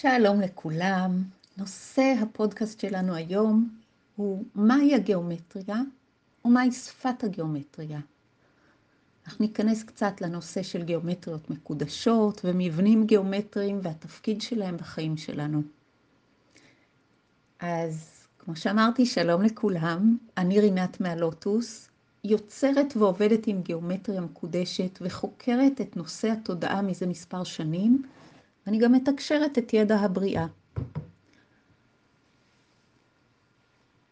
שלום לכולם. נושא הפודקאסט שלנו היום הוא מהי הגיאומטריה ומהי שפת הגיאומטריה. אנחנו ניכנס קצת לנושא של גיאומטריות מקודשות ומבנים גיאומטריים והתפקיד שלהם בחיים שלנו. אז כמו שאמרתי, שלום לכולם, אני רינת מהלוטוס, יוצרת ועובדת עם גיאומטריה מקודשת וחוקרת את נושא התודעה מזה מספר שנים, אני גם מתקשרת את ידע הבריאה.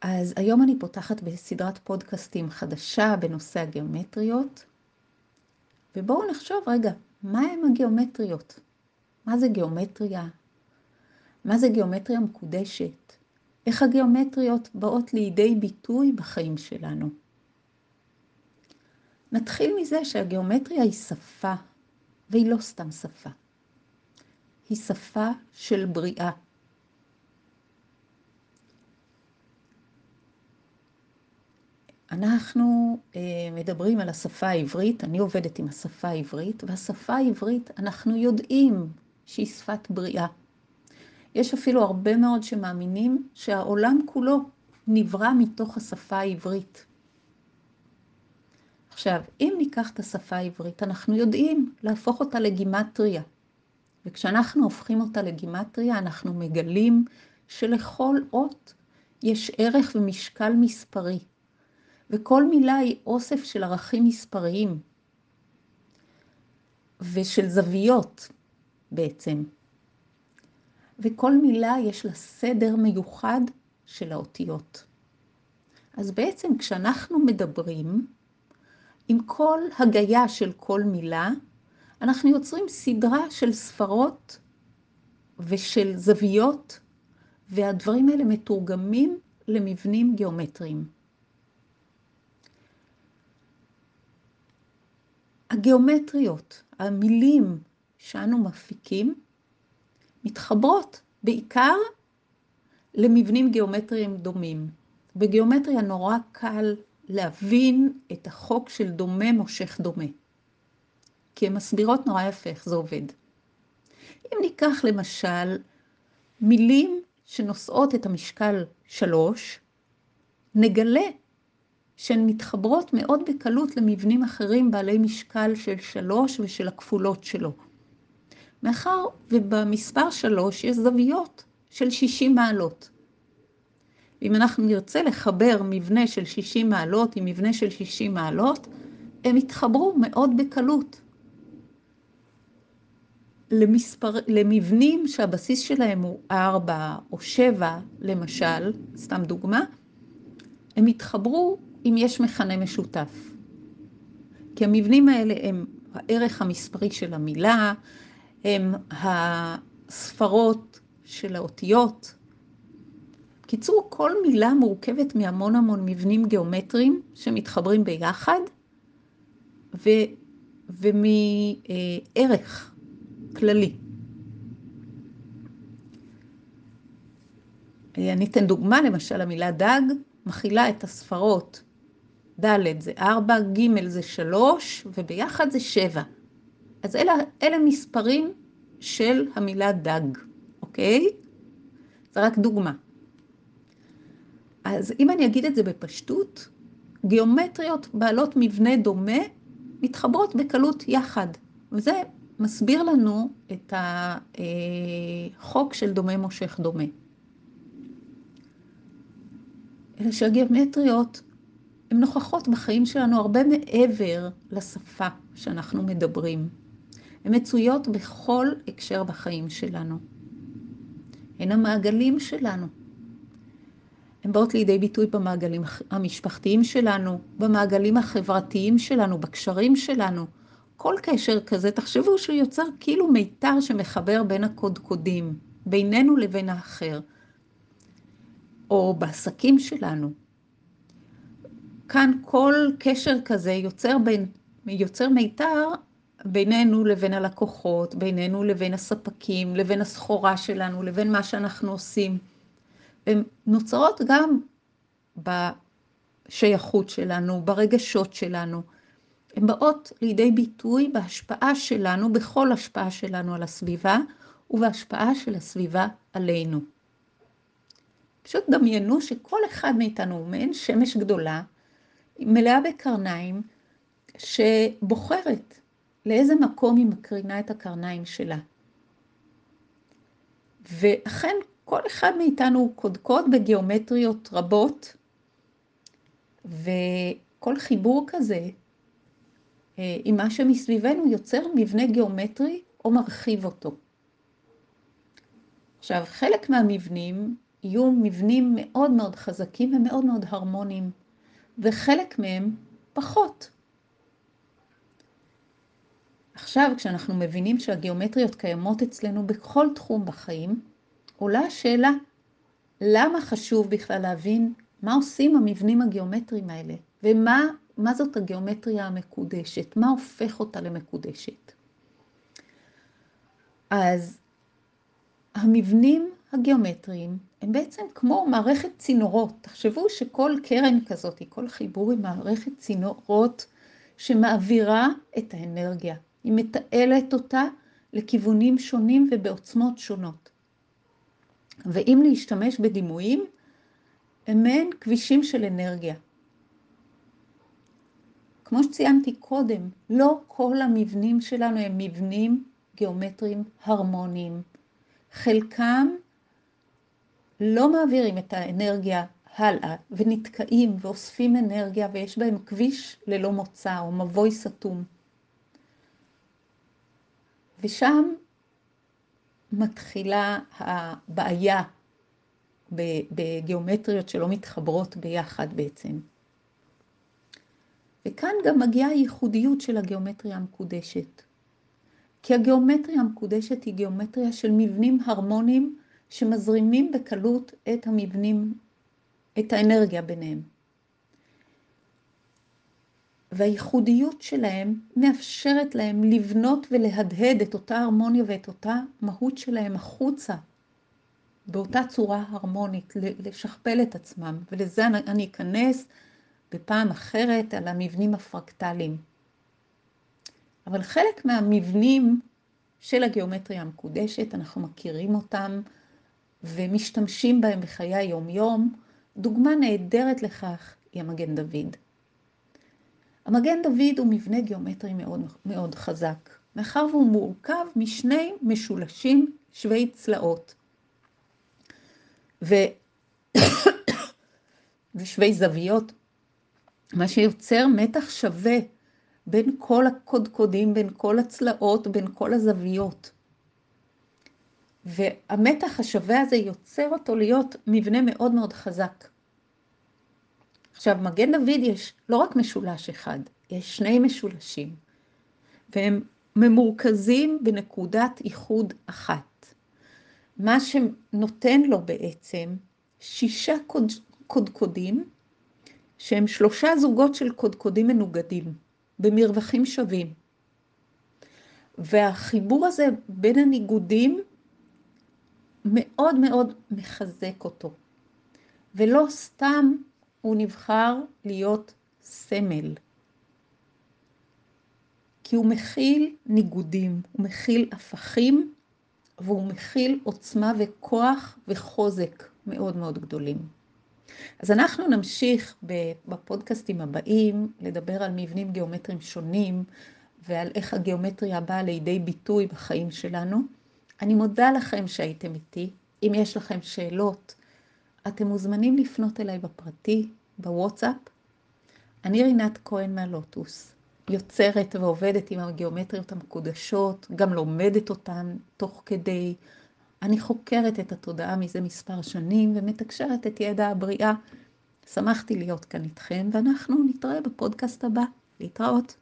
אז היום אני פותחת בסדרת פודקאסטים חדשה בנושא הגיאומטריות, ובואו נחשוב רגע, מה הם הגיאומטריות? מה זה גיאומטריה? מה זה גיאומטריה מקודשת? איך הגיאומטריות באות לידי ביטוי בחיים שלנו? נתחיל מזה שהגיאומטריה היא שפה, והיא לא סתם שפה. היא שפה של בריאה. אנחנו אה, מדברים על השפה העברית, אני עובדת עם השפה העברית, והשפה העברית אנחנו יודעים שהיא שפת בריאה. יש אפילו הרבה מאוד שמאמינים שהעולם כולו נברא מתוך השפה העברית. עכשיו, אם ניקח את השפה העברית, אנחנו יודעים להפוך אותה לגימטריה. וכשאנחנו הופכים אותה לגימטריה, אנחנו מגלים שלכל אות יש ערך ומשקל מספרי. וכל מילה היא אוסף של ערכים מספריים ושל זוויות בעצם. וכל מילה יש לה סדר מיוחד של האותיות. אז בעצם כשאנחנו מדברים, עם כל הגיה של כל מילה, אנחנו יוצרים סדרה של ספרות ושל זוויות, והדברים האלה מתורגמים למבנים גיאומטריים. הגיאומטריות, המילים שאנו מפיקים, מתחברות בעיקר למבנים גיאומטריים דומים. בגיאומטריה נורא קל להבין את החוק של דומה מושך דומה. כי הן מסבירות נורא יפה איך זה עובד. אם ניקח למשל מילים שנושאות את המשקל שלוש, נגלה שהן מתחברות מאוד בקלות למבנים אחרים בעלי משקל של שלוש ושל הכפולות שלו. מאחר ובמספר שלוש יש זוויות של 60 מעלות. אם אנחנו נרצה לחבר מבנה של 60 מעלות עם מבנה של 60 מעלות, הם יתחברו מאוד בקלות. למספר, למבנים שהבסיס שלהם הוא 4 או 7, למשל, סתם דוגמה, הם יתחברו אם יש מכנה משותף. כי המבנים האלה הם הערך המספרי של המילה, הם הספרות של האותיות. בקיצור, כל מילה מורכבת מהמון המון מבנים גיאומטריים שמתחברים ביחד, ו, ומערך כללי. אני אתן דוגמה, למשל המילה דג מכילה את הספרות ד' זה 4, ג' זה 3, וביחד זה 7. אז אלה, אלה מספרים של המילה דג, אוקיי? זה רק דוגמה. אז אם אני אגיד את זה בפשטות, גיאומטריות בעלות מבנה דומה מתחברות בקלות יחד, וזה מסביר לנו את החוק של דומה מושך דומה. אלא שהגיאומטריות הן נוכחות בחיים שלנו הרבה מעבר לשפה שאנחנו מדברים. הן מצויות בכל הקשר בחיים שלנו. הן המעגלים שלנו. הן באות לידי ביטוי במעגלים המשפחתיים שלנו, במעגלים החברתיים שלנו, בקשרים שלנו. כל קשר כזה, תחשבו שהוא יוצר כאילו מיתר שמחבר בין הקודקודים, בינינו לבין האחר. או בעסקים שלנו. כאן כל קשר כזה יוצר, בין, יוצר מיתר בינינו לבין הלקוחות, בינינו לבין הספקים, לבין הסחורה שלנו, לבין מה שאנחנו עושים. הן נוצרות גם בשייכות שלנו, ברגשות שלנו. הן באות לידי ביטוי בהשפעה שלנו, בכל השפעה שלנו על הסביבה, ובהשפעה של הסביבה עלינו. פשוט דמיינו שכל אחד מאיתנו הוא מעין שמש גדולה, מלאה בקרניים, שבוחרת לאיזה מקום היא מקרינה את הקרניים שלה. ואכן כל אחד מאיתנו הוא קודקוד בגיאומטריות רבות, וכל חיבור כזה עם מה שמסביבנו יוצר מבנה גיאומטרי או מרחיב אותו. עכשיו, חלק מהמבנים יהיו מבנים מאוד מאוד חזקים ומאוד מאוד הרמוניים, וחלק מהם פחות. עכשיו, כשאנחנו מבינים שהגיאומטריות קיימות אצלנו בכל תחום בחיים, עולה השאלה, למה חשוב בכלל להבין מה עושים המבנים הגיאומטריים האלה, ומה זאת הגיאומטריה המקודשת, מה הופך אותה למקודשת. אז המבנים הגיאומטריים הם בעצם כמו מערכת צינורות. תחשבו שכל קרן כזאת, כל חיבור היא מערכת צינורות שמעבירה את האנרגיה. היא מתעלת אותה לכיוונים שונים ובעוצמות שונות. ואם להשתמש בדימויים, הם מעין כבישים של אנרגיה. כמו שציינתי קודם, לא כל המבנים שלנו הם מבנים גיאומטריים הרמוניים. חלקם לא מעבירים את האנרגיה הלאה ונתקעים ואוספים אנרגיה ויש בהם כביש ללא מוצא או מבוי סתום. ושם מתחילה הבעיה בגיאומטריות שלא מתחברות ביחד בעצם. וכאן גם מגיעה הייחודיות של הגיאומטריה המקודשת. כי הגיאומטריה המקודשת היא גיאומטריה של מבנים הרמוניים שמזרימים בקלות את המבנים, את האנרגיה ביניהם. והייחודיות שלהם מאפשרת להם לבנות ולהדהד את אותה הרמוניה ואת אותה מהות שלהם החוצה, באותה צורה הרמונית, לשכפל את עצמם. ולזה אני אכנס בפעם אחרת על המבנים הפרקטליים. אבל חלק מהמבנים של הגיאומטריה המקודשת, אנחנו מכירים אותם ומשתמשים בהם בחיי היום-יום. דוגמה נהדרת לכך היא המגן דוד. המגן דוד הוא מבנה גיאומטרי מאוד, מאוד חזק, מאחר והוא מורכב משני משולשים שווי צלעות ו... ושווי זוויות, מה שיוצר מתח שווה בין כל הקודקודים, בין כל הצלעות, בין כל הזוויות. והמתח השווה הזה יוצר אותו להיות מבנה מאוד מאוד חזק. עכשיו, מגן דוד יש לא רק משולש אחד, יש שני משולשים, והם ממורכזים בנקודת איחוד אחת. מה שנותן לו בעצם שישה קוד, קודקודים, שהם שלושה זוגות של קודקודים מנוגדים, במרווחים שווים. והחיבור הזה בין הניגודים מאוד מאוד מחזק אותו. ולא סתם הוא נבחר להיות סמל. כי הוא מכיל ניגודים, הוא מכיל הפכים, והוא מכיל עוצמה וכוח וחוזק מאוד מאוד גדולים. אז אנחנו נמשיך בפודקאסטים הבאים לדבר על מבנים גיאומטריים שונים ועל איך הגיאומטריה באה לידי ביטוי בחיים שלנו. אני מודה לכם שהייתם איתי. אם יש לכם שאלות, אתם מוזמנים לפנות אליי בפרטי, בוואטסאפ. אני רינת כהן מהלוטוס, יוצרת ועובדת עם הגיאומטריות המקודשות, גם לומדת אותן תוך כדי. אני חוקרת את התודעה מזה מספר שנים ומתקשרת את ידע הבריאה. שמחתי להיות כאן איתכם, ואנחנו נתראה בפודקאסט הבא. להתראות.